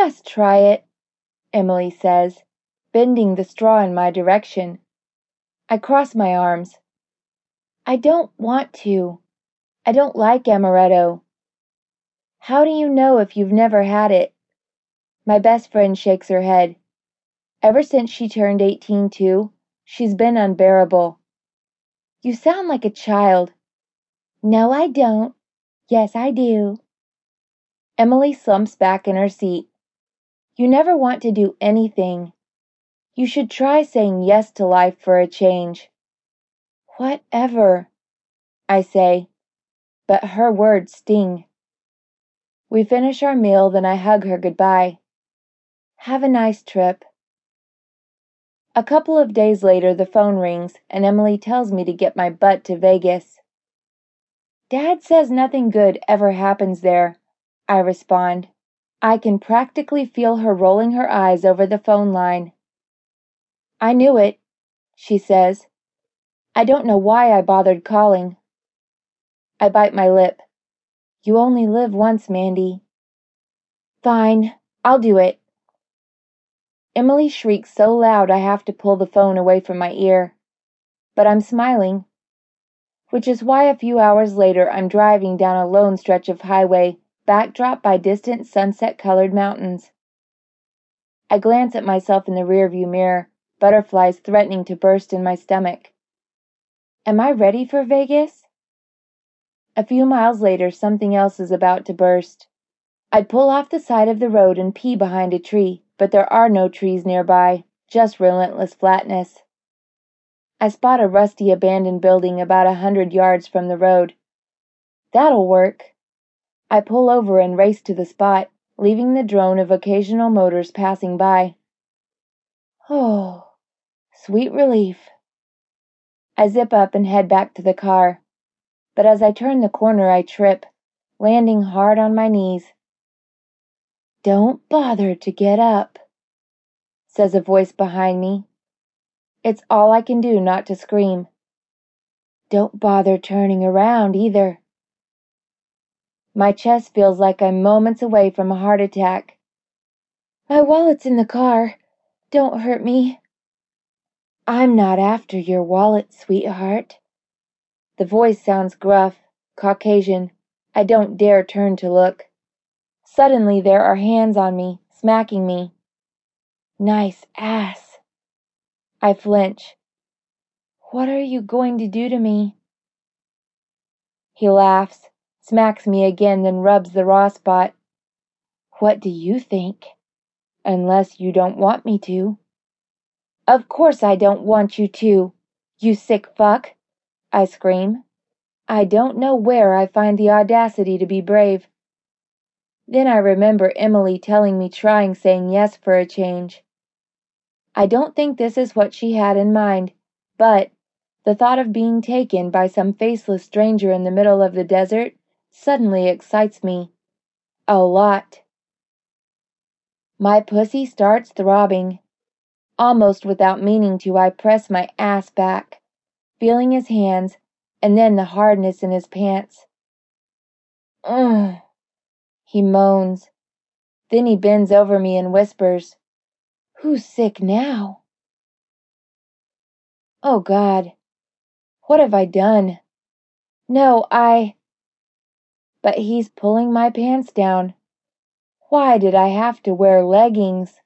Just try it, Emily says, bending the straw in my direction. I cross my arms. I don't want to. I don't like amaretto. How do you know if you've never had it? My best friend shakes her head. Ever since she turned 18 too, she's been unbearable. You sound like a child. No, I don't. Yes, I do. Emily slumps back in her seat. You never want to do anything. You should try saying yes to life for a change. Whatever, I say, but her words sting. We finish our meal, then I hug her goodbye. Have a nice trip. A couple of days later, the phone rings, and Emily tells me to get my butt to Vegas. Dad says nothing good ever happens there, I respond. I can practically feel her rolling her eyes over the phone line. I knew it, she says. I don't know why I bothered calling. I bite my lip. You only live once, Mandy. Fine, I'll do it. Emily shrieks so loud I have to pull the phone away from my ear. But I'm smiling. Which is why a few hours later I'm driving down a lone stretch of highway, backdropped by distant sunset colored mountains. I glance at myself in the rearview mirror, butterflies threatening to burst in my stomach. Am I ready for Vegas? A few miles later, something else is about to burst. I'd pull off the side of the road and pee behind a tree, but there are no trees nearby, just relentless flatness. I spot a rusty abandoned building about a hundred yards from the road. That'll work. I pull over and race to the spot, leaving the drone of occasional motors passing by. Oh, sweet relief. I zip up and head back to the car, but as I turn the corner, I trip, landing hard on my knees. Don't bother to get up, says a voice behind me. It's all I can do not to scream. Don't bother turning around either. My chest feels like I'm moments away from a heart attack. My wallet's in the car. Don't hurt me. I'm not after your wallet, sweetheart. The voice sounds gruff, Caucasian. I don't dare turn to look. Suddenly there are hands on me, smacking me. Nice ass. I flinch. What are you going to do to me? He laughs, smacks me again, then rubs the raw spot. What do you think? Unless you don't want me to. Of course I don't want you to, you sick fuck, I scream. I don't know where I find the audacity to be brave. Then I remember Emily telling me trying saying yes for a change. I don't think this is what she had in mind, but the thought of being taken by some faceless stranger in the middle of the desert suddenly excites me. A lot. My pussy starts throbbing. Almost without meaning to, I press my ass back, feeling his hands and then the hardness in his pants. Ugh. He moans. Then he bends over me and whispers, Who's sick now? Oh God, what have I done? No, I. But he's pulling my pants down. Why did I have to wear leggings?